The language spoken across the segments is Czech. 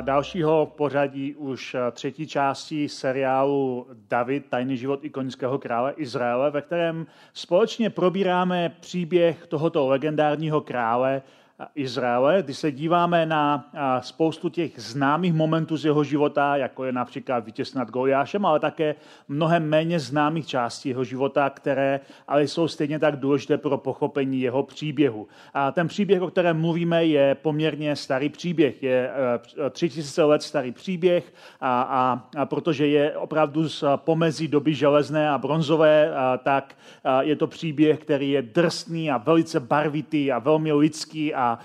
Dalšího pořadí už třetí části seriálu David, tajný život ikonického krále Izraele, ve kterém společně probíráme příběh tohoto legendárního krále, Izraele, kdy se díváme na spoustu těch známých momentů z jeho života, jako je například vítěz nad Goliášem, ale také mnohem méně známých částí jeho života, které ale jsou stejně tak důležité pro pochopení jeho příběhu. A ten příběh, o kterém mluvíme, je poměrně starý příběh. Je e, tři tisíce let starý příběh, a, a, a protože je opravdu z pomezí doby železné a bronzové, a, tak a je to příběh, který je drsný a velice barvitý a velmi lidský a a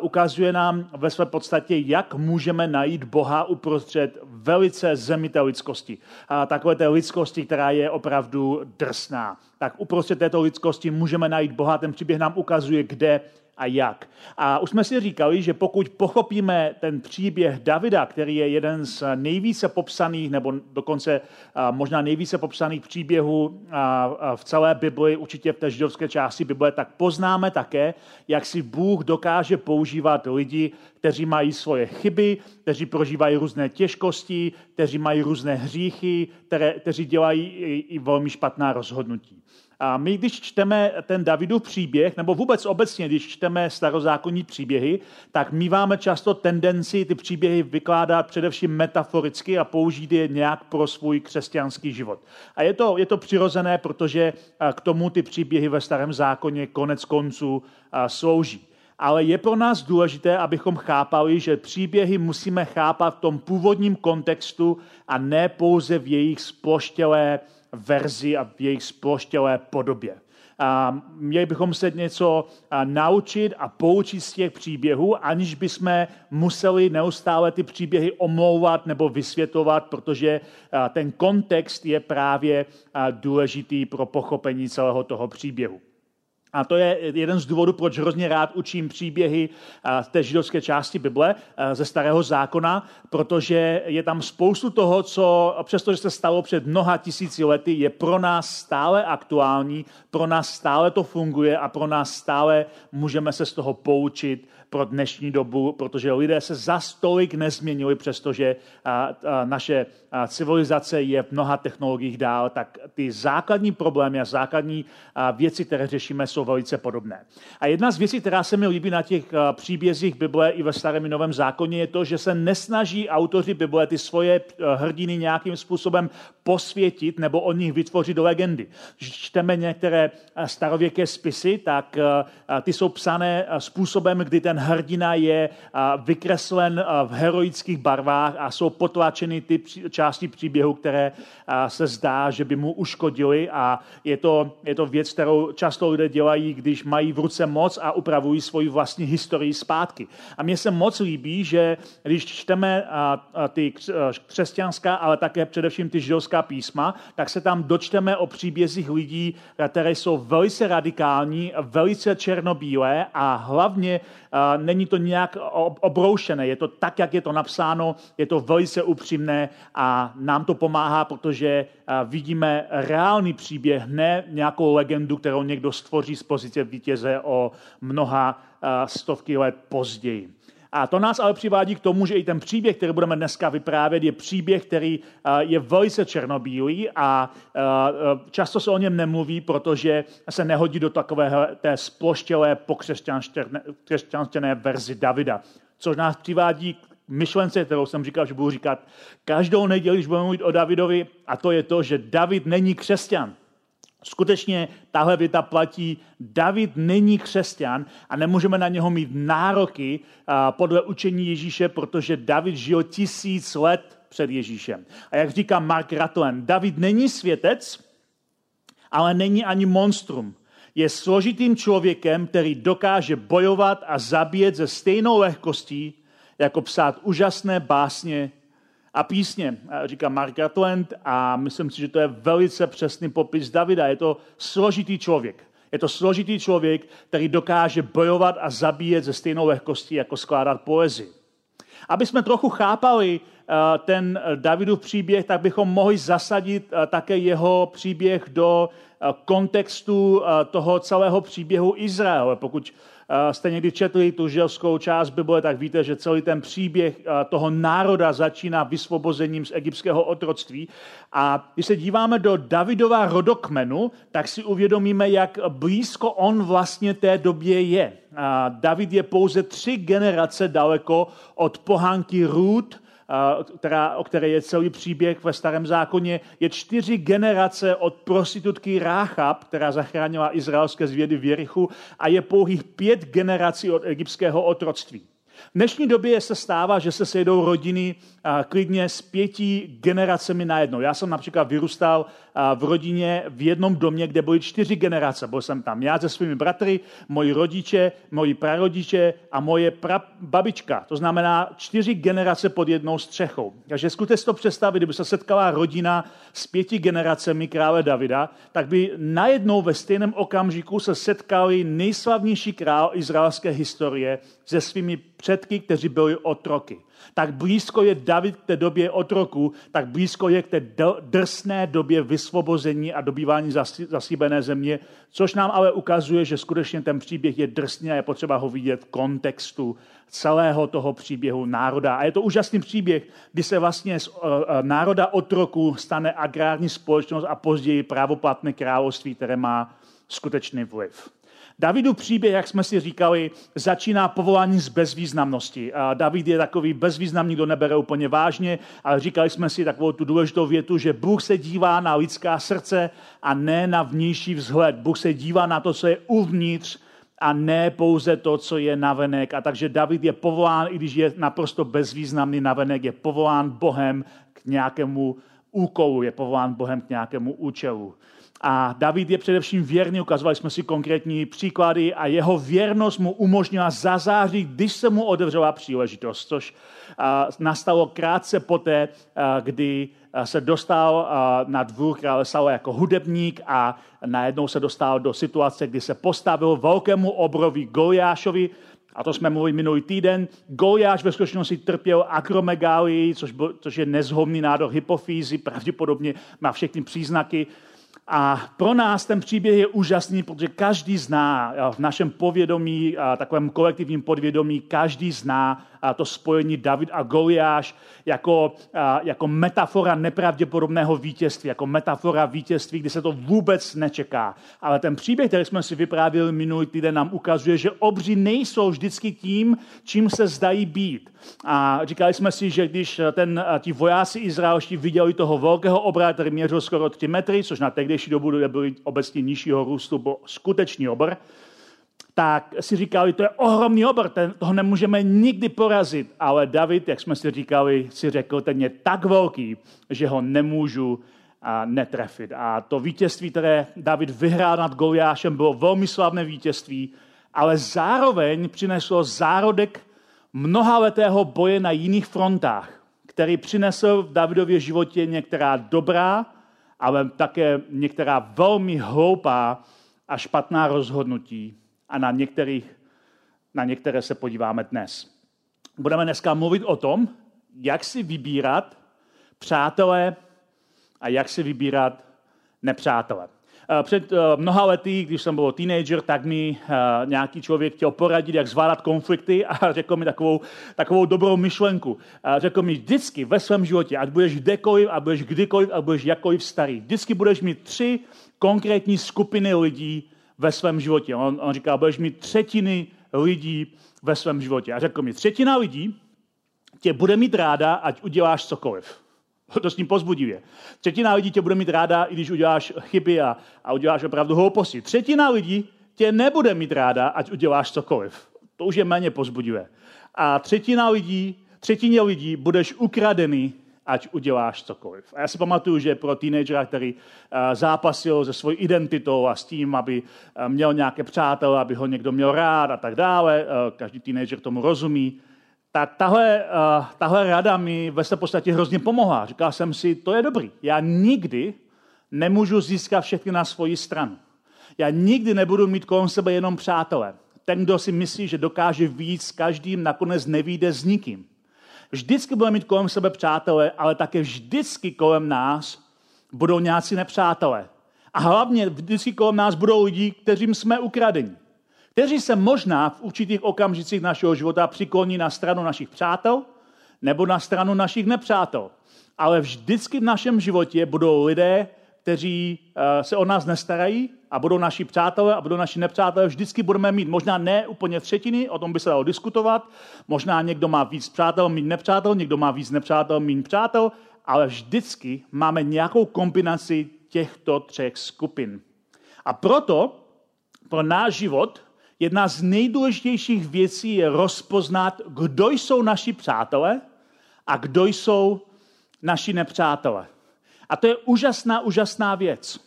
ukazuje nám ve své podstatě, jak můžeme najít Boha uprostřed velice zemité lidskosti. A takové té lidskosti, která je opravdu drsná. Tak uprostřed této lidskosti můžeme najít Boha. Ten příběh nám ukazuje, kde a jak. A už jsme si říkali, že pokud pochopíme ten příběh Davida, který je jeden z nejvíce popsaných, nebo dokonce možná nejvíce popsaných příběhů v celé Bibli, určitě v té židovské části Bible, tak poznáme také, jak si Bůh dokáže používat lidi, kteří mají svoje chyby, kteří prožívají různé těžkosti, kteří mají různé hříchy, které, kteří dělají i, i velmi špatná rozhodnutí. A my, když čteme ten Davidův příběh, nebo vůbec obecně, když čteme starozákonní příběhy, tak míváme často tendenci ty příběhy vykládat především metaforicky a použít je nějak pro svůj křesťanský život. A je to, je to přirozené, protože k tomu ty příběhy ve starém zákoně konec konců slouží. Ale je pro nás důležité, abychom chápali, že příběhy musíme chápat v tom původním kontextu a ne pouze v jejich sploštělé verzi a v jejich sploštělé podobě. A měli bychom se něco naučit a poučit z těch příběhů, aniž bychom museli neustále ty příběhy omlouvat nebo vysvětlovat, protože ten kontext je právě důležitý pro pochopení celého toho příběhu. A to je jeden z důvodů, proč hrozně rád učím příběhy z té židovské části Bible, ze starého zákona, protože je tam spoustu toho, co přestože se stalo před mnoha tisíci lety, je pro nás stále aktuální, pro nás stále to funguje a pro nás stále můžeme se z toho poučit pro dnešní dobu, protože lidé se za stolik nezměnili, přestože naše civilizace je v mnoha technologiích dál, tak ty základní problémy a základní věci, které řešíme, jsou velice podobné. A jedna z věcí, která se mi líbí na těch příbězích Bible i ve starém i novém zákoně, je to, že se nesnaží autoři Bible ty svoje hrdiny nějakým způsobem posvětit nebo o nich vytvořit legendy. Když čteme některé starověké spisy, tak ty jsou psané způsobem, kdy ten hrdina je vykreslen v heroických barvách a jsou potlačeny ty části příběhu, které se zdá, že by mu uškodili a je to, je to věc, kterou často lidé dělají, když mají v ruce moc a upravují svoji vlastní historii zpátky. A mně se moc líbí, že když čteme ty křesťanská, ale také především ty židovská písma, tak se tam dočteme o příbězích lidí, které jsou velice radikální, velice černobílé a hlavně není to nějak obroušené, je to tak, jak je to napsáno, je to velice upřímné a nám to pomáhá, protože vidíme reálný příběh, ne nějakou legendu, kterou někdo stvoří z pozice vítěze o mnoha stovky let později. A to nás ale přivádí k tomu, že i ten příběh, který budeme dneska vyprávět, je příběh, který je velice černobílý a často se o něm nemluví, protože se nehodí do takové té sploštělé pokřesťanštěné verzi Davida. Což nás přivádí k myšlence, kterou jsem říkal, že budu říkat každou neděli, když budeme mluvit o Davidovi, a to je to, že David není křesťan. Skutečně tahle věta platí, David není křesťan a nemůžeme na něho mít nároky podle učení Ježíše, protože David žil tisíc let před Ježíšem. A jak říká Mark Ratlen, David není světec, ale není ani monstrum. Je složitým člověkem, který dokáže bojovat a zabíjet ze stejnou lehkostí jako psát úžasné básně a písně, říká Mark Gatland a myslím si, že to je velice přesný popis Davida. Je to složitý člověk. Je to složitý člověk, který dokáže bojovat a zabíjet ze stejnou lehkostí, jako skládat poezii. Aby jsme trochu chápali eh, ten Davidův příběh, tak bychom mohli zasadit eh, také jeho příběh do eh, kontextu toho celého příběhu Izraele. Pokud jste někdy četli tu želskou část Bible, tak víte, že celý ten příběh toho národa začíná vysvobozením z egyptského otroctví. A když se díváme do Davidova rodokmenu, tak si uvědomíme, jak blízko on vlastně té době je. David je pouze tři generace daleko od pohánky Ruth, která, o které je celý příběh ve starém zákoně, je čtyři generace od prostitutky Ráchab, která zachránila izraelské zvědy v Jerichu, a je pouhých pět generací od egyptského otroctví. V dnešní době se stává, že se sejdou rodiny klidně s pěti generacemi najednou. Já jsem například vyrůstal v rodině v jednom domě, kde byly čtyři generace. Byl jsem tam já se svými bratry, moji rodiče, moji prarodiče a moje babička. To znamená čtyři generace pod jednou střechou. Takže zkuste si to představit, kdyby se setkala rodina s pěti generacemi krále Davida, tak by najednou ve stejném okamžiku se setkali nejslavnější král izraelské historie se svými předky, kteří byli otroky. Tak blízko je David k té době otroku, tak blízko je k té drsné době vysvobození a dobývání zasíbené země, což nám ale ukazuje, že skutečně ten příběh je drsný a je potřeba ho vidět v kontextu celého toho příběhu národa. A je to úžasný příběh, kdy se vlastně z uh, národa otroku stane agrární společnost a později právoplatné království, které má skutečný vliv. Davidu příběh, jak jsme si říkali, začíná povolání z bezvýznamnosti. A David je takový bezvýznamný, kdo nebere úplně vážně, ale říkali jsme si takovou tu důležitou větu, že Bůh se dívá na lidská srdce a ne na vnější vzhled. Bůh se dívá na to, co je uvnitř a ne pouze to, co je navenek. A takže David je povolán, i když je naprosto bezvýznamný navenek, je povolán Bohem k nějakému úkolu, je povolán Bohem k nějakému účelu. A David je především věrný, ukazovali jsme si konkrétní příklady a jeho věrnost mu umožnila zazářit, když se mu otevřela příležitost, což nastalo krátce poté, kdy se dostal na dvůr krále Saula jako hudebník a najednou se dostal do situace, kdy se postavil velkému obrovi Goliášovi, a to jsme mluvili minulý týden. Goliáš ve skutečnosti trpěl akromegálii, což, což je nezhomný nádor hypofýzy, pravděpodobně má všechny příznaky a pro nás ten příběh je úžasný, protože každý zná v našem povědomí, takovém kolektivním podvědomí, každý zná to spojení David a Goliáš jako, jako metafora nepravděpodobného vítězství, jako metafora vítězství, kdy se to vůbec nečeká. Ale ten příběh, který jsme si vyprávěli minulý týden, nám ukazuje, že obři nejsou vždycky tím, čím se zdají být. A říkali jsme si, že když ten, ti vojáci izraelští viděli toho velkého obra, který měřil skoro 3 metry, což na tehdejší dobu byly obecně nižšího růstu, byl skutečný obr, tak si říkali, to je ohromný obr, ten, toho nemůžeme nikdy porazit. Ale David, jak jsme si říkali, si řekl, ten je tak velký, že ho nemůžu a netrefit. A to vítězství, které David vyhrál nad Goliášem, bylo velmi slavné vítězství, ale zároveň přineslo zárodek mnohaletého boje na jiných frontách, který přinesl v Davidově životě některá dobrá, ale také některá velmi hloupá a špatná rozhodnutí a na, některých, na některé se podíváme dnes. Budeme dneska mluvit o tom, jak si vybírat přátelé a jak si vybírat nepřátelé. Eh, před eh, mnoha lety, když jsem byl teenager, tak mi eh, nějaký člověk chtěl poradit, jak zvládat konflikty a řekl mi takovou, takovou dobrou myšlenku. Řekl mi vždycky ve svém životě, ať budeš kdekoliv, a budeš kdykoliv, a budeš jakkoliv starý, vždycky budeš mít tři konkrétní skupiny lidí, ve svém životě. On, on říká, budeš mít třetiny lidí ve svém životě. A řekl mi, třetina lidí tě bude mít ráda, ať uděláš cokoliv. To s ním pozbudivě. Třetina lidí tě bude mít ráda, i když uděláš chyby a, a uděláš opravdu hlouposti. Třetina lidí tě nebude mít ráda, ať uděláš cokoliv. To už je méně pozbudivé. A třetina lidí, třetině lidí budeš ukradený, ať uděláš cokoliv. A já si pamatuju, že pro teenagera, který eh, zápasil se svojí identitou a s tím, aby eh, měl nějaké přátelé, aby ho někdo měl rád a tak dále, eh, každý teenager tomu rozumí, tak tahle, tahle rada mi ve své podstatě hrozně pomohla. Říkal jsem si, to je dobrý. Já nikdy nemůžu získat všechny na svoji stranu. Já nikdy nebudu mít kolem sebe jenom přátelé. Ten, kdo si myslí, že dokáže víc s každým, nakonec nevíde s nikým. Vždycky budeme mít kolem sebe přátelé, ale také vždycky kolem nás budou nějací nepřátelé. A hlavně vždycky kolem nás budou lidi, kteřím jsme ukradeni. Kteří se možná v určitých okamžicích našeho života přikloní na stranu našich přátel nebo na stranu našich nepřátel. Ale vždycky v našem životě budou lidé, kteří eh, se o nás nestarají a budou naši přátelé a budou naši nepřátelé. Vždycky budeme mít možná ne úplně třetiny, o tom by se dalo diskutovat. Možná někdo má víc přátel, méně nepřátel, někdo má víc nepřátel, méně přátel, ale vždycky máme nějakou kombinaci těchto třech skupin. A proto pro náš život jedna z nejdůležitějších věcí je rozpoznat, kdo jsou naši přátelé a kdo jsou naši nepřátelé. A to je úžasná, úžasná věc.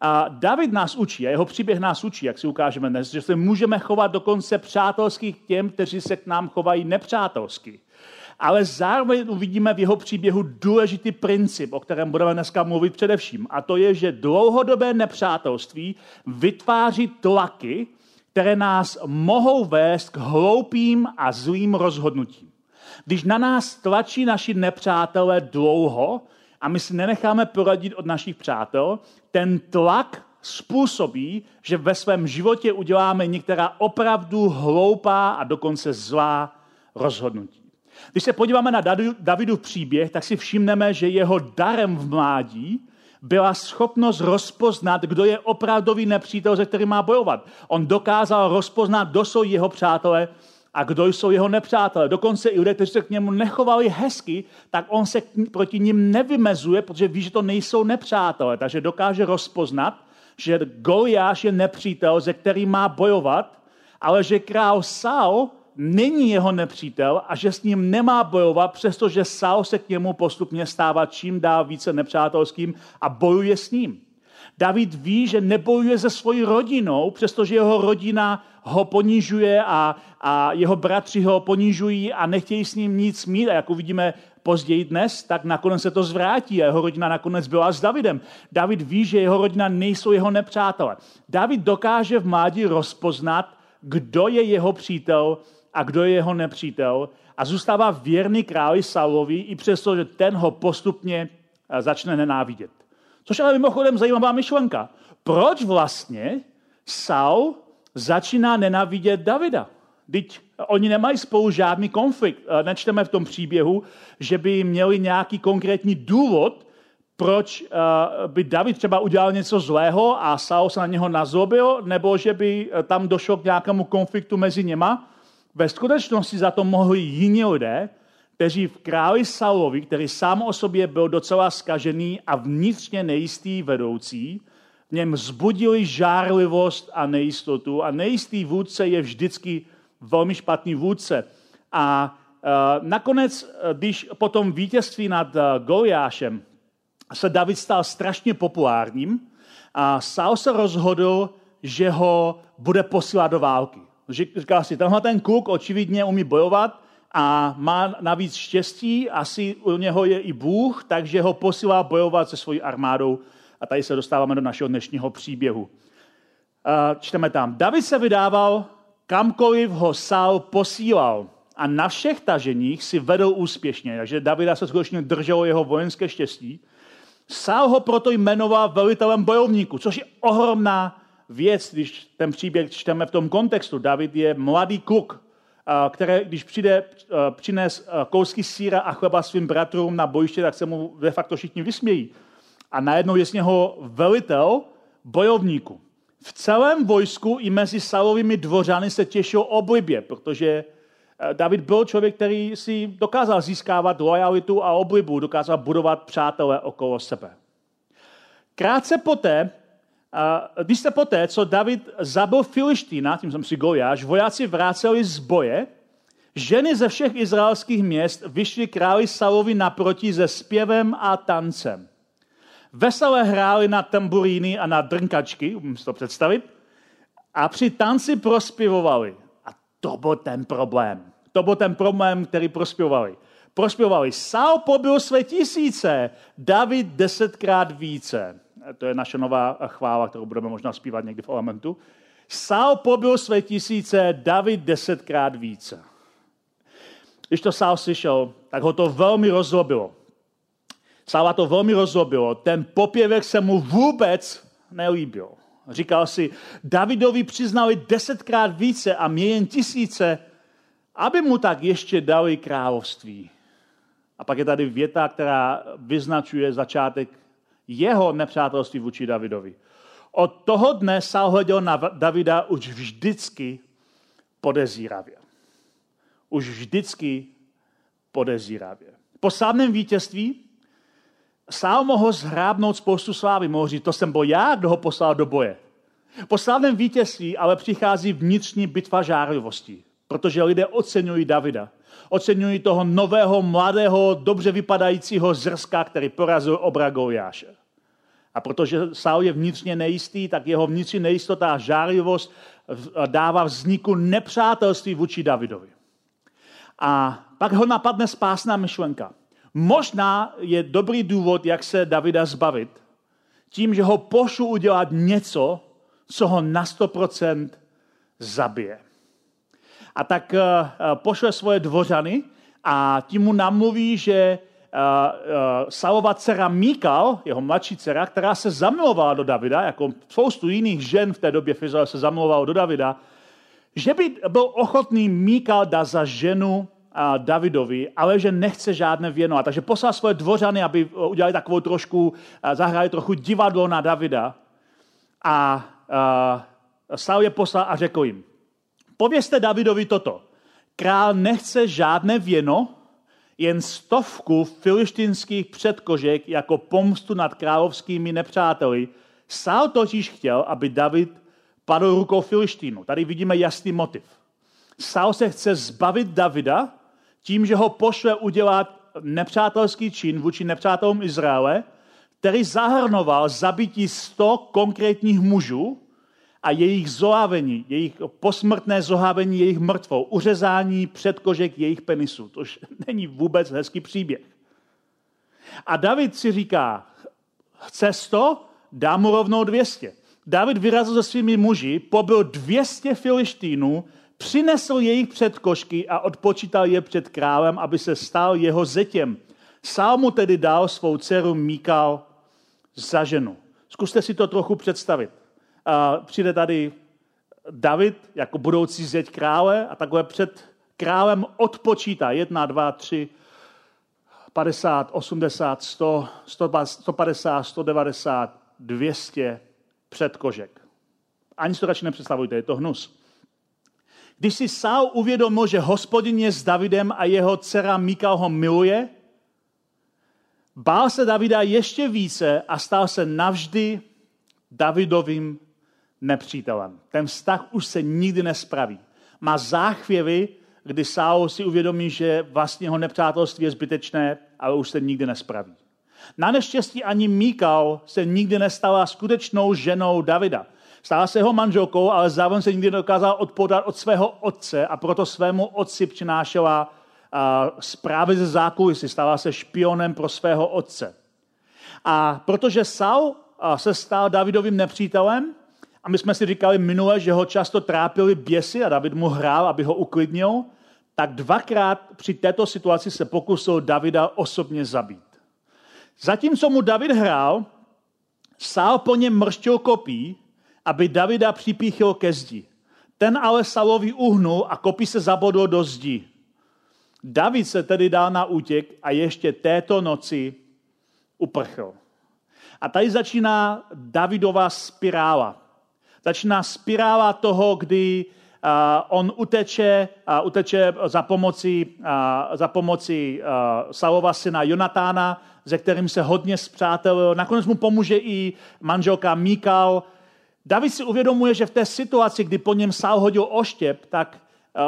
A David nás učí, a jeho příběh nás učí, jak si ukážeme dnes, že se můžeme chovat dokonce přátelský k těm, kteří se k nám chovají nepřátelsky. Ale zároveň uvidíme v jeho příběhu důležitý princip, o kterém budeme dneska mluvit především. A to je, že dlouhodobé nepřátelství vytváří tlaky, které nás mohou vést k hloupým a zlým rozhodnutím. Když na nás tlačí naši nepřátelé dlouho, a my si nenecháme poradit od našich přátel, ten tlak způsobí, že ve svém životě uděláme některá opravdu hloupá a dokonce zlá rozhodnutí. Když se podíváme na Davidův příběh, tak si všimneme, že jeho darem v mládí byla schopnost rozpoznat, kdo je opravdový nepřítel, ze kterým má bojovat. On dokázal rozpoznat, kdo jsou jeho přátelé a kdo jsou jeho nepřátelé. Dokonce i lidé, kteří se k němu nechovali hezky, tak on se proti ním nevymezuje, protože ví, že to nejsou nepřátelé. Takže dokáže rozpoznat, že Goliáš je nepřítel, ze kterým má bojovat, ale že král Saul není jeho nepřítel a že s ním nemá bojovat, přestože Saul se k němu postupně stává čím dál více nepřátelským a bojuje s ním. David ví, že nebojuje se svojí rodinou, přestože jeho rodina ho ponižuje a, a jeho bratři ho ponižují a nechtějí s ním nic mít. A jak uvidíme později dnes, tak nakonec se to zvrátí a jeho rodina nakonec byla s Davidem. David ví, že jeho rodina nejsou jeho nepřátelé. David dokáže v mládí rozpoznat, kdo je jeho přítel a kdo je jeho nepřítel a zůstává věrný králi Saulovi, i přesto, že ten ho postupně eh, začne nenávidět. Což ale mimochodem zajímavá myšlenka. Proč vlastně Saul začíná nenávidět Davida? Teď oni nemají spolu žádný konflikt. Eh, nečteme v tom příběhu, že by měli nějaký konkrétní důvod, proč eh, by David třeba udělal něco zlého a Saul se na něho nazlobil, nebo že by tam došlo k nějakému konfliktu mezi něma. Ve skutečnosti za to mohli jiní lidé, kteří v králi Saulovi, který sám o sobě byl docela skažený a vnitřně nejistý vedoucí, v něm zbudili žárlivost a nejistotu. A nejistý vůdce je vždycky velmi špatný vůdce. A uh, nakonec, když po tom vítězství nad uh, Goliášem se David stal strašně populárním, a Saul se rozhodl, že ho bude posílat do války. Říká si, tenhle ten kluk očividně umí bojovat a má navíc štěstí, asi u něho je i Bůh, takže ho posílá bojovat se svojí armádou. A tady se dostáváme do našeho dnešního příběhu. Čteme tam. David se vydával, kamkoliv ho Saul posílal a na všech taženích si vedl úspěšně. Takže Davida se skutečně drželo jeho vojenské štěstí. Saul ho proto jmenoval velitelem bojovníků, což je ohromná věc, když ten příběh čteme v tom kontextu. David je mladý kluk, který, když přijde přines kousky síra a chleba svým bratrům na bojiště, tak se mu de facto všichni vysmějí. A najednou je z něho velitel bojovníku. V celém vojsku i mezi Saulovými dvořany se těšil oblibě, protože David byl člověk, který si dokázal získávat lojalitu a oblibu, dokázal budovat přátelé okolo sebe. Krátce poté, když se poté, co David zabil Filištína, tím jsem si Goliáš, vojáci vráceli z boje, ženy ze všech izraelských měst vyšly králi Salovi naproti se zpěvem a tancem. Veselé hráli na tamburíny a na drnkačky, umím si to představit, a při tanci prospěvovali. A to byl ten problém. To byl ten problém, který prospěvali. Prospěvali. Saul pobyl své tisíce, David desetkrát více. To je naše nová chvála, kterou budeme možná zpívat někdy v elementu. Saul pobyl své tisíce, David desetkrát více. Když to Saul slyšel, tak ho to velmi rozlobilo. Sáva to velmi rozlobilo. Ten popěvek se mu vůbec nelíbil. Říkal si, Davidovi přiznali desetkrát více a mě jen tisíce, aby mu tak ještě dali království. A pak je tady věta, která vyznačuje začátek jeho nepřátelství vůči Davidovi. Od toho dne Saul hleděl na Davida už vždycky podezíravě. Už vždycky podezíravě. Po slavném vítězství Sál mohl zhrábnout spoustu slávy, mohl říct, to jsem byl já, kdo ho poslal do boje. Po slavném vítězství ale přichází vnitřní bitva žárlivosti, protože lidé oceňují Davida. Oceňují toho nového, mladého, dobře vypadajícího zrska, který porazil obra Goliáše. A protože Saul je vnitřně nejistý, tak jeho vnitřní nejistota a žárlivost dává vzniku nepřátelství vůči Davidovi. A pak ho napadne spásná myšlenka. Možná je dobrý důvod, jak se Davida zbavit, tím, že ho pošlu udělat něco, co ho na 100% zabije. A tak uh, pošle svoje dvořany a tím mu namluví, že uh, uh, Salova dcera Míkal, jeho mladší dcera, která se zamilovala do Davida, jako spoustu jiných žen v té době v Izraeli se zamilovala do Davida, že by byl ochotný Míkal dát za ženu Davidovi, ale že nechce žádné věnovat. Takže poslal svoje dvořany, aby udělali takovou trošku, zahráli trochu divadlo na Davida. A Saul je poslal a řekl jim, povězte Davidovi toto. Král nechce žádné věno, jen stovku filištinských předkožek jako pomstu nad královskými nepřáteli. Saul totiž chtěl, aby David padl rukou Filištínu. Tady vidíme jasný motiv. Saul se chce zbavit Davida, tím, že ho pošle udělat nepřátelský čin vůči nepřátelům Izraele, který zahrnoval zabití 100 konkrétních mužů a jejich zohavení, jejich posmrtné zohavení jejich mrtvou, uřezání předkožek jejich penisů. To není vůbec hezký příběh. A David si říká, chce 100, dám mu rovnou 200. David vyrazil se svými muži, pobyl 200 filištínů, přinesl jejich předkošky a odpočítal je před králem, aby se stal jeho zetěm. Sám mu tedy dal svou dceru Míkal za ženu. Zkuste si to trochu představit. A přijde tady David jako budoucí zeď krále a takhle před králem odpočítá. Jedna, dva, tři, 50, 80, 100, 150, 190, 200 předkožek. Ani si to radši nepředstavujte, je to hnus. Když si Saul uvědomil, že hospodin je s Davidem a jeho dcera Mikal ho miluje, bál se Davida ještě více a stal se navždy Davidovým nepřítelem. Ten vztah už se nikdy nespraví. Má záchvěvy, kdy Saul si uvědomí, že vlastně jeho nepřátelství je zbytečné, ale už se nikdy nespraví. Na neštěstí ani Míkal se nikdy nestala skutečnou ženou Davida. Stala se jeho manželkou, ale zároveň se nikdy dokázala odpodat od svého otce a proto svému otci přinášela zprávy ze zákulisí, stala se špionem pro svého otce. A protože Saul se stal Davidovým nepřítelem, a my jsme si říkali minule, že ho často trápili běsy a David mu hrál, aby ho uklidnil, tak dvakrát při této situaci se pokusil Davida osobně zabít. Zatímco mu David hrál, Sál po něm mrštil kopí aby Davida připíchl ke zdi. Ten ale Salovi uhnul a kopí se zabodl do zdi. David se tedy dal na útěk a ještě této noci uprchl. A tady začíná Davidová spirála. Začíná spirála toho, kdy uh, on uteče, uh, uteče za pomoci, uh, za pomoci uh, Salova syna Jonatána, ze kterým se hodně zpřátelil. Nakonec mu pomůže i manželka Míkal, David si uvědomuje, že v té situaci, kdy po něm Sál hodil oštěp, tak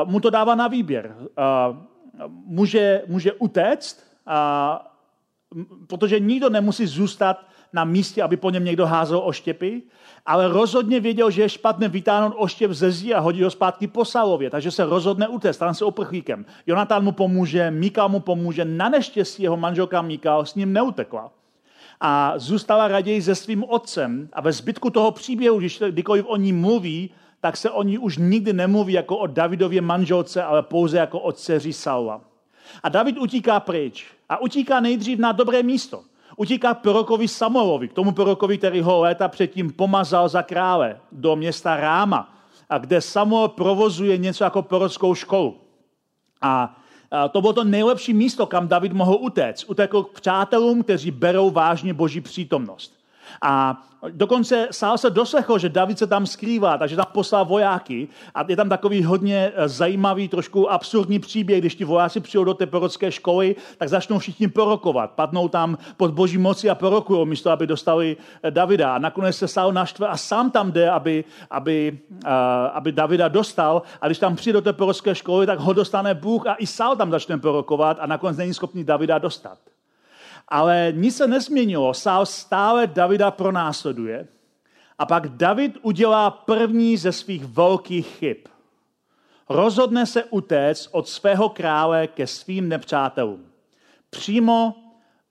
uh, mu to dává na výběr. Uh, může, může utéct, uh, protože nikdo nemusí zůstat na místě, aby po něm někdo házel oštěpy, ale rozhodně věděl, že je špatné vytáhnout oštěp ze zdi a hodit ho zpátky po Saulově, takže se rozhodne utéct, stane se uprchlíkem. Jonatán mu pomůže, Mikal mu pomůže, na neštěstí jeho manželka Mikal s ním neutekla. A zůstala raději se svým otcem a ve zbytku toho příběhu, když kdykoliv o ní mluví, tak se o ní už nikdy nemluví jako o Davidově manželce, ale pouze jako o dceři Saula. A David utíká pryč. A utíká nejdřív na dobré místo. Utíká prorokovi Samuelovi, k tomu prorokovi, který ho léta předtím pomazal za krále, do města Ráma, a kde Samuel provozuje něco jako prorockou školu. A to bylo to nejlepší místo, kam David mohl utéct. Utekl k přátelům, kteří berou vážně boží přítomnost. A dokonce Sál se doslechl, že David se tam skrývá, takže tam poslal vojáky a je tam takový hodně eh, zajímavý, trošku absurdní příběh, když ti vojáci přijdou do té prorocké školy, tak začnou všichni prorokovat, padnou tam pod boží moci a prorokují, místo aby dostali eh, Davida. A nakonec se Sál naštve a sám tam jde, aby, aby, uh, aby Davida dostal. A když tam přijde do té prorocké školy, tak ho dostane Bůh a i Sál tam začne prorokovat a nakonec není schopný Davida dostat. Ale nic se nezměnilo. Sál stále Davida pronásleduje. A pak David udělá první ze svých velkých chyb. Rozhodne se utéct od svého krále ke svým nepřátelům. Přímo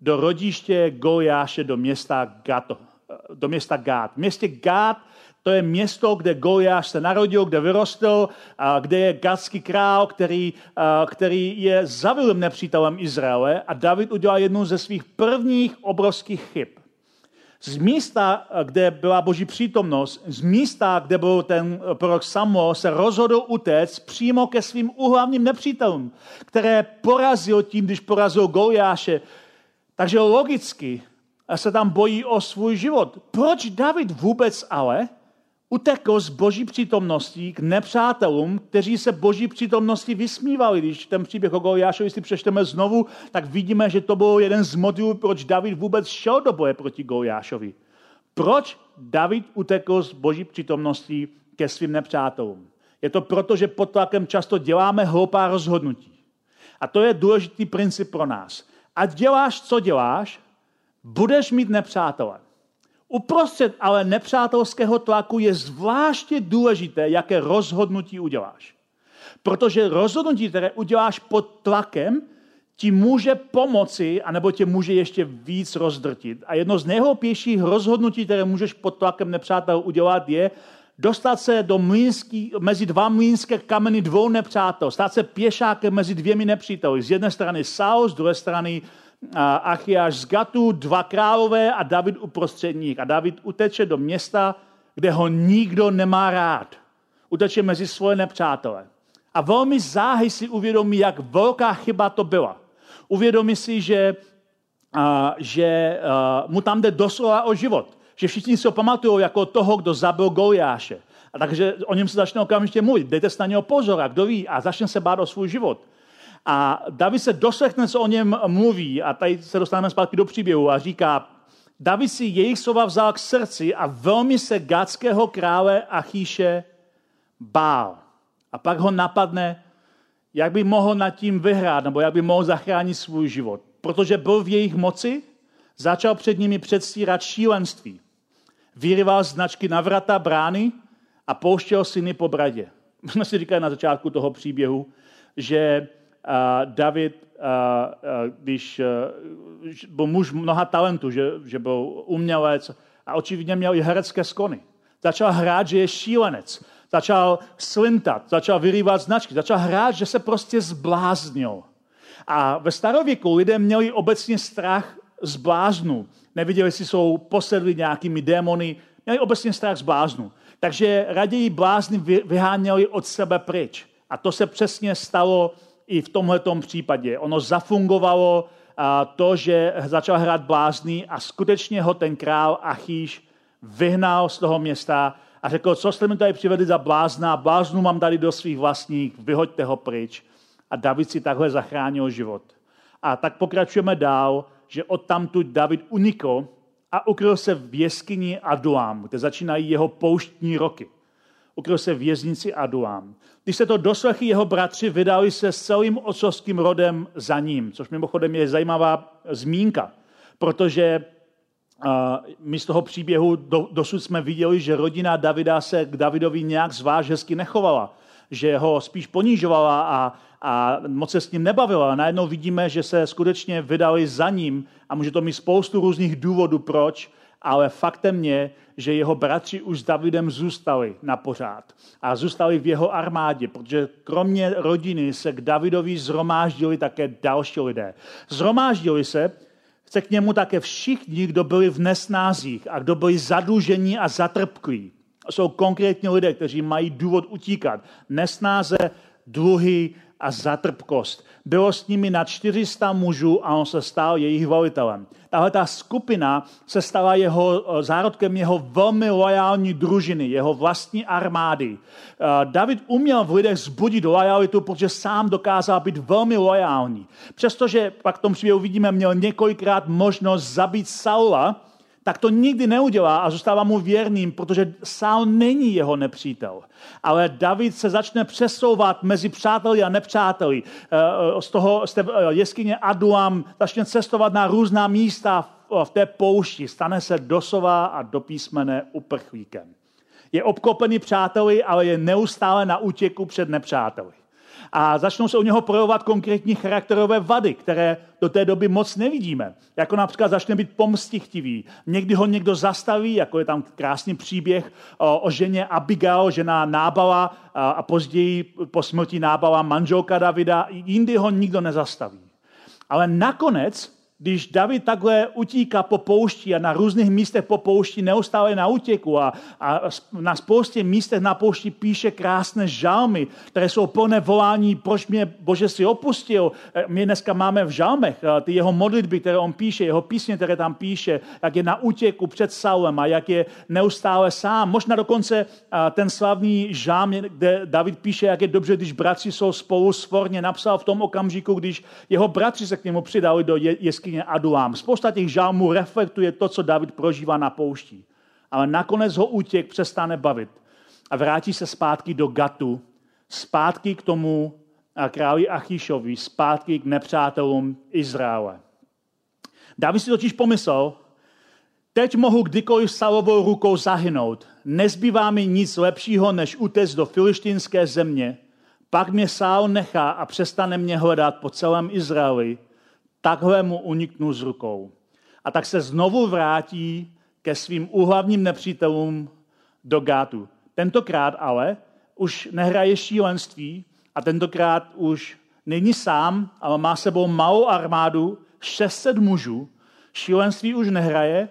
do rodiště Goliáše do města, Gato, do města Gát. V městě Gát to je město, kde Goliáš se narodil, kde vyrostl, a kde je gatský král, který, a, který je zavilým nepřítelem Izraele a David udělal jednu ze svých prvních obrovských chyb. Z místa, kde byla boží přítomnost, z místa, kde byl ten prorok Samuel, se rozhodl utéct přímo ke svým uhlavním nepřítelům, které porazil tím, když porazil Goliáše. Takže logicky se tam bojí o svůj život. Proč David vůbec ale utekl z boží přítomnosti k nepřátelům, kteří se boží přítomnosti vysmívali. Když ten příběh o Goliášovi si přečteme znovu, tak vidíme, že to byl jeden z motivů, proč David vůbec šel do boje proti Goliášovi. Proč David utekl z boží přítomnosti ke svým nepřátelům? Je to proto, že pod tlakem často děláme hloupá rozhodnutí. A to je důležitý princip pro nás. Ať děláš, co děláš, budeš mít nepřátele. Uprostřed ale nepřátelského tlaku je zvláště důležité, jaké rozhodnutí uděláš. Protože rozhodnutí, které uděláš pod tlakem, ti může pomoci, anebo tě může ještě víc rozdrtit. A jedno z nejhloupějších rozhodnutí, které můžeš pod tlakem nepřátel udělat, je dostat se do mlínský, mezi dva mlínské kameny dvou nepřátel, stát se pěšákem mezi dvěmi nepříteli. Z jedné strany Saul, z druhé strany Achiáš z Gatu, dva králové a David uprostřed nich. A David uteče do města, kde ho nikdo nemá rád. Uteče mezi svoje nepřátele. A velmi záhy si uvědomí, jak velká chyba to byla. Uvědomí si, že, a, že a, mu tam jde doslova o život. Že všichni si ho pamatují jako toho, kdo zabil Goliáše. A takže o něm se začne okamžitě mluvit. Dejte se na něho pozor a kdo ví. A začne se bát o svůj život. A David se doslechne, co o něm mluví a tady se dostaneme zpátky do příběhu a říká, David si jejich slova vzal k srdci a velmi se gatského krále Achíše bál. A pak ho napadne, jak by mohl nad tím vyhrát, nebo jak by mohl zachránit svůj život. Protože byl v jejich moci, začal před nimi předstírat šílenství. Vyryval značky na vrata brány a pouštěl syny po bradě. My jsme si říkali na začátku toho příběhu, že David, když byl muž mnoha talentů, že, že byl umělec a očividně měl i herecké skony. Začal hrát, že je šílenec. Začal slintat, začal vyrývat značky, začal hrát, že se prostě zbláznil. A ve starověku lidé měli obecně strach z bláznu. Neviděli, jestli jsou posedli nějakými démony, měli obecně strach z bláznu. Takže raději blázny vyháněli od sebe pryč. A to se přesně stalo i v tomto případě. Ono zafungovalo to, že začal hrát blázný a skutečně ho ten král Achíš vyhnal z toho města a řekl, co jste mi tady přivedli za blázna, bláznu mám tady do svých vlastních, vyhoďte ho pryč. A David si takhle zachránil život. A tak pokračujeme dál, že odtamtud David unikl a ukryl se v jeskyni Aduám, kde začínají jeho pouštní roky ukryl se věznici Aduám. Když se to doslechli jeho bratři, vydali se s celým otcovským rodem za ním, což mimochodem je zajímavá zmínka, protože my z toho příběhu do, dosud jsme viděli, že rodina Davida se k Davidovi nějak zvlášť hezky nechovala, že ho spíš ponížovala a, a moc se s ním nebavila. Najednou vidíme, že se skutečně vydali za ním a může to mít spoustu různých důvodů, proč, ale faktem je, že jeho bratři už s Davidem zůstali na pořád a zůstali v jeho armádě, protože kromě rodiny se k Davidovi zhromáždili také další lidé. Zhromáždili se, se k němu také všichni, kdo byli v nesnázích a kdo byli zadlužení a zatrpklí. Jsou konkrétně lidé, kteří mají důvod utíkat. Nesnáze, dluhy a zatrpkost. Bylo s nimi na 400 mužů a on se stal jejich volitelem. Tahle ta skupina se stala jeho eh, zárodkem jeho velmi lojální družiny, jeho vlastní armády. Eh, David uměl v lidech zbudit lojalitu, protože sám dokázal být velmi lojální. Přestože pak v tom příběhu vidíme, měl několikrát možnost zabít Saula, tak to nikdy neudělá a zůstává mu věrným, protože Saul není jeho nepřítel. Ale David se začne přesouvat mezi přáteli a nepřáteli. Eh, eh, z toho z té eh, jeskyně Adulam začne cestovat na různá místa v té poušti. Stane se dosova a do písmene uprchlíkem. Je obklopený přáteli, ale je neustále na útěku před nepřáteli a začnou se u něho projevovat konkrétní charakterové vady, které do té doby moc nevidíme. Jako například začne být pomstichtivý. Někdy ho někdo zastaví, jako je tam krásný příběh o, ženě Abigail, žena Nábala a později po smrti Nábala manželka Davida. Jindy ho nikdo nezastaví. Ale nakonec když David takhle utíká po poušti a na různých místech po poušti neustále na útěku a, a na spoustě místech na poušti píše krásné žalmy, které jsou plné volání, proč mě Bože si opustil. E, my dneska máme v žalmech e, ty jeho modlitby, které on píše, jeho písně, které tam píše, jak je na útěku před Saulem a jak je neustále sám. Možná dokonce e, ten slavný žalm, kde David píše, jak je dobře, když bratři jsou spolu svorně, napsal v tom okamžiku, když jeho bratři se k němu přidali do jeskyně jeskyně Aduám. Spousta těch žálmů reflektuje to, co David prožívá na poušti. Ale nakonec ho útěk přestane bavit a vrátí se zpátky do Gatu, zpátky k tomu králi Achíšovi, zpátky k nepřátelům Izraele. David si totiž pomyslel, teď mohu kdykoliv Salovou rukou zahynout. Nezbývá mi nic lepšího, než utéct do filištinské země. Pak mě Sál nechá a přestane mě hledat po celém Izraeli takhle mu uniknu z rukou. A tak se znovu vrátí ke svým úhlavním nepřítelům do Gátu. Tentokrát ale už nehraje šílenství a tentokrát už není sám, ale má sebou malou armádu, 600 mužů. Šílenství už nehraje,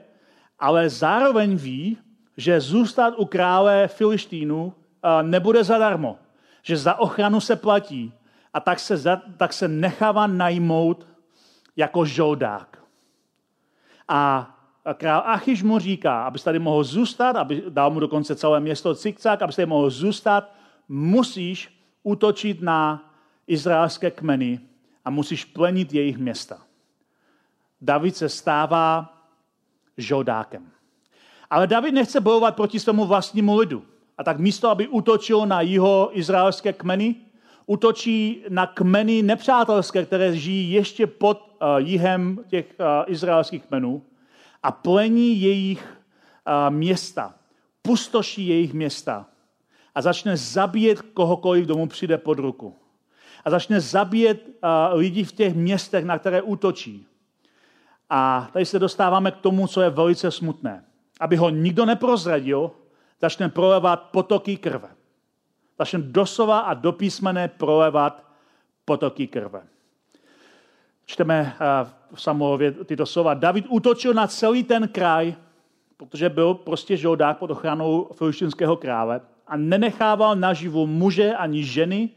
ale zároveň ví, že zůstat u krále Filištínu nebude zadarmo, že za ochranu se platí a tak se, tak se nechává najmout jako žoldák. A král Achyš mu říká, abys tady mohl zůstat, aby dal mu dokonce celé město Cikcak, abys tady mohl zůstat, musíš útočit na izraelské kmeny a musíš plenit jejich města. David se stává žoldákem. Ale David nechce bojovat proti svému vlastnímu lidu. A tak místo, aby útočil na jeho izraelské kmeny, útočí na kmeny nepřátelské, které žijí ještě pod jihem těch uh, izraelských kmenů a plení jejich uh, města, pustoší jejich města a začne zabíjet kohokoliv, kdo mu přijde pod ruku. A začne zabíjet lidi v těch městech, na které útočí. A tady se dostáváme k tomu, co je velice smutné. Aby ho nikdo neprozradil, začne prolevat potoky krve začne doslova a do písmene prolevat potoky krve. Čteme eh, v Samuelově tyto slova. David útočil na celý ten kraj, protože byl prostě žoldák pod ochranou filištinského krále a nenechával naživu muže ani ženy,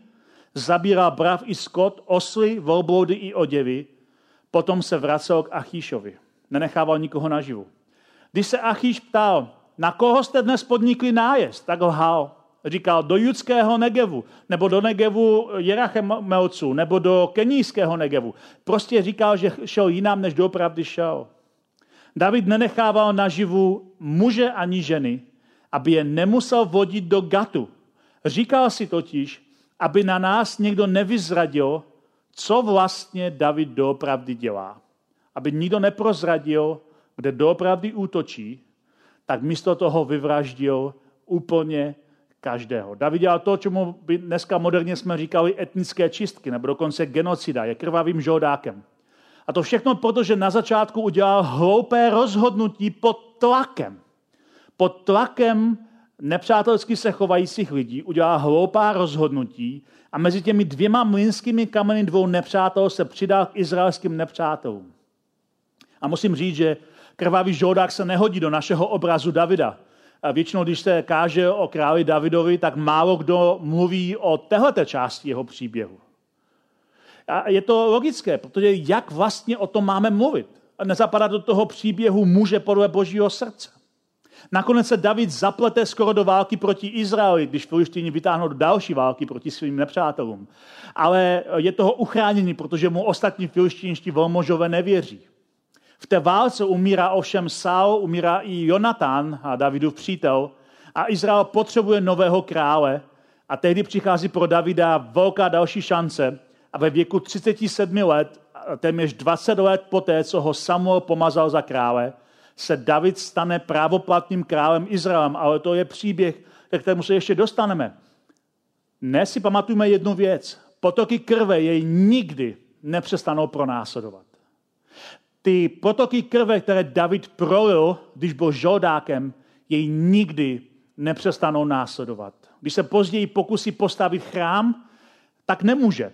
zabíral brav i skot, osly, volbloudy i oděvy, potom se vracel k Achíšovi. Nenechával nikoho naživu. Když se Achíš ptal, na koho jste dnes podnikli nájezd, tak lhal. Říkal do judského Negevu, nebo do Negevu Jerachemelců, nebo do kenijského Negevu. Prostě říkal, že šel jinam, než doopravdy šel. David nenechával naživu muže ani ženy, aby je nemusel vodit do gatu. Říkal si totiž, aby na nás někdo nevyzradil, co vlastně David doopravdy dělá. Aby nikdo neprozradil, kde doopravdy útočí, tak místo toho vyvraždil úplně každého. David dělal to, čemu by dneska moderně jsme říkali etnické čistky, nebo dokonce genocida, je krvavým žoldákem. A to všechno proto, že na začátku udělal hloupé rozhodnutí pod tlakem. Pod tlakem nepřátelsky se chovajících lidí udělal hloupá rozhodnutí a mezi těmi dvěma mlínskými kameny dvou nepřátel se přidal k izraelským nepřátelům. A musím říct, že krvavý žoldák se nehodí do našeho obrazu Davida. A většinou, když se káže o králi Davidovi, tak málo kdo mluví o téhleté části jeho příběhu. A je to logické, protože jak vlastně o tom máme mluvit? Nezapadá do toho příběhu muže podle božího srdce. Nakonec se David zaplete skoro do války proti Izraeli, když Filištíni vytáhnou do další války proti svým nepřátelům. Ale je toho uchráněný, protože mu ostatní filištínští velmožové nevěří. V té válce umírá ovšem Saul, umírá i Jonatán, a Davidův přítel, a Izrael potřebuje nového krále. A tehdy přichází pro Davida velká další šance. A ve věku 37 let, téměř 20 let poté, co ho Samuel pomazal za krále, se David stane právoplatným králem Izraelem. Ale to je příběh, ke kterému se ještě dostaneme. Dnes si pamatujeme jednu věc. Potoky krve jej nikdy nepřestanou pronásledovat ty potoky krve, které David prolil, když byl žoldákem, jej nikdy nepřestanou následovat. Když se později pokusí postavit chrám, tak nemůže.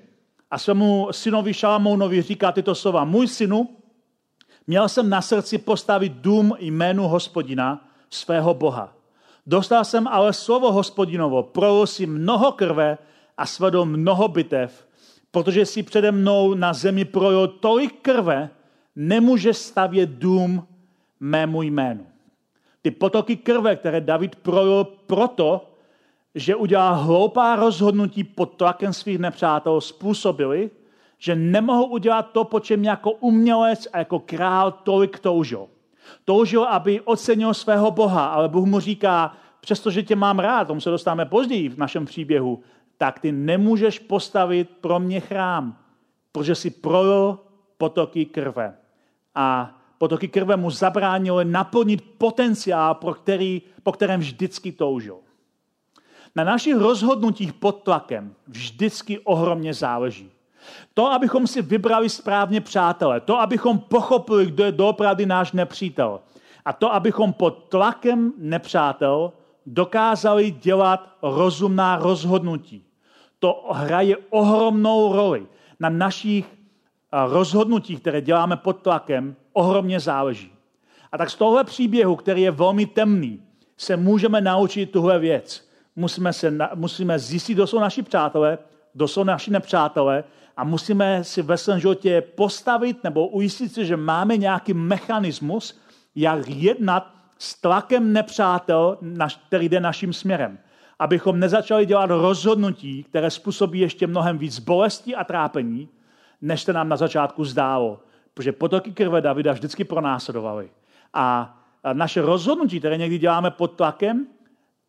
A svému synovi Šalamounovi říká tyto slova. Můj synu, měl jsem na srdci postavit dům jménu hospodina, svého Boha. Dostal jsem ale slovo hospodinovo, prolil si mnoho krve a svedl mnoho bitev, protože si přede mnou na zemi projel tolik krve, nemůže stavět dům mému jménu. Ty potoky krve, které David projel proto, že udělal hloupá rozhodnutí pod tlakem svých nepřátel, způsobili, že nemohou udělat to, po čem jako umělec a jako král tolik toužil. Toužil, aby ocenil svého Boha, ale Bůh mu říká, přestože tě mám rád, tomu se dostáváme později v našem příběhu, tak ty nemůžeš postavit pro mě chrám, protože si projel potoky krve a potoky krve mu zabránilo naplnit potenciál, pro který, po kterém vždycky toužil. Na našich rozhodnutích pod tlakem vždycky ohromně záleží. To, abychom si vybrali správně přátele, to, abychom pochopili, kdo je doopravdy náš nepřítel, a to, abychom pod tlakem nepřátel dokázali dělat rozumná rozhodnutí. To hraje ohromnou roli na našich rozhodnutí, které děláme pod tlakem, ohromně záleží. A tak z tohle příběhu, který je velmi temný, se můžeme naučit tuhle věc. Musíme, se, musíme zjistit, kdo jsou naši přátelé, kdo jsou naši nepřátelé a musíme si ve svém životě postavit nebo ujistit si, že máme nějaký mechanismus, jak jednat s tlakem nepřátel, který jde naším směrem. Abychom nezačali dělat rozhodnutí, které způsobí ještě mnohem víc bolesti a trápení, než se nám na začátku zdálo. Protože potoky krve Davida vždycky pronásledovaly. A naše rozhodnutí, které někdy děláme pod tlakem,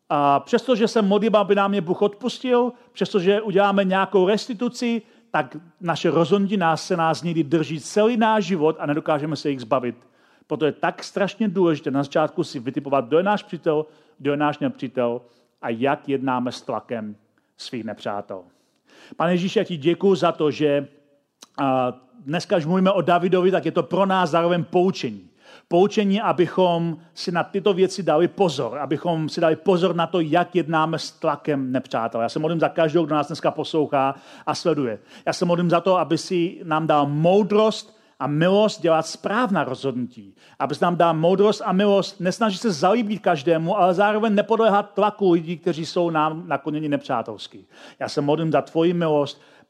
a přestože se modlím, aby nám je Bůh odpustil, přestože uděláme nějakou restituci, tak naše rozhodnutí nás se nás někdy drží celý náš život a nedokážeme se jich zbavit. Proto je tak strašně důležité na začátku si vytipovat, kdo je náš přítel, kdo je náš nepřítel a jak jednáme s tlakem svých nepřátel. Pane Ježíši, já ti děkuji za to, že dneska, mluvíme o Davidovi, tak je to pro nás zároveň poučení. Poučení, abychom si na tyto věci dali pozor, abychom si dali pozor na to, jak jednáme s tlakem nepřátel. Já se modlím za každou, kdo nás dneska poslouchá a sleduje. Já se modlím za to, aby si nám dal moudrost a milost dělat správná rozhodnutí. Aby se nám dal moudrost a milost, nesnaží se zalíbit každému, ale zároveň nepodléhat tlaku lidí, kteří jsou nám nakloněni nepřátelský. Já se modlím za tvoji milost,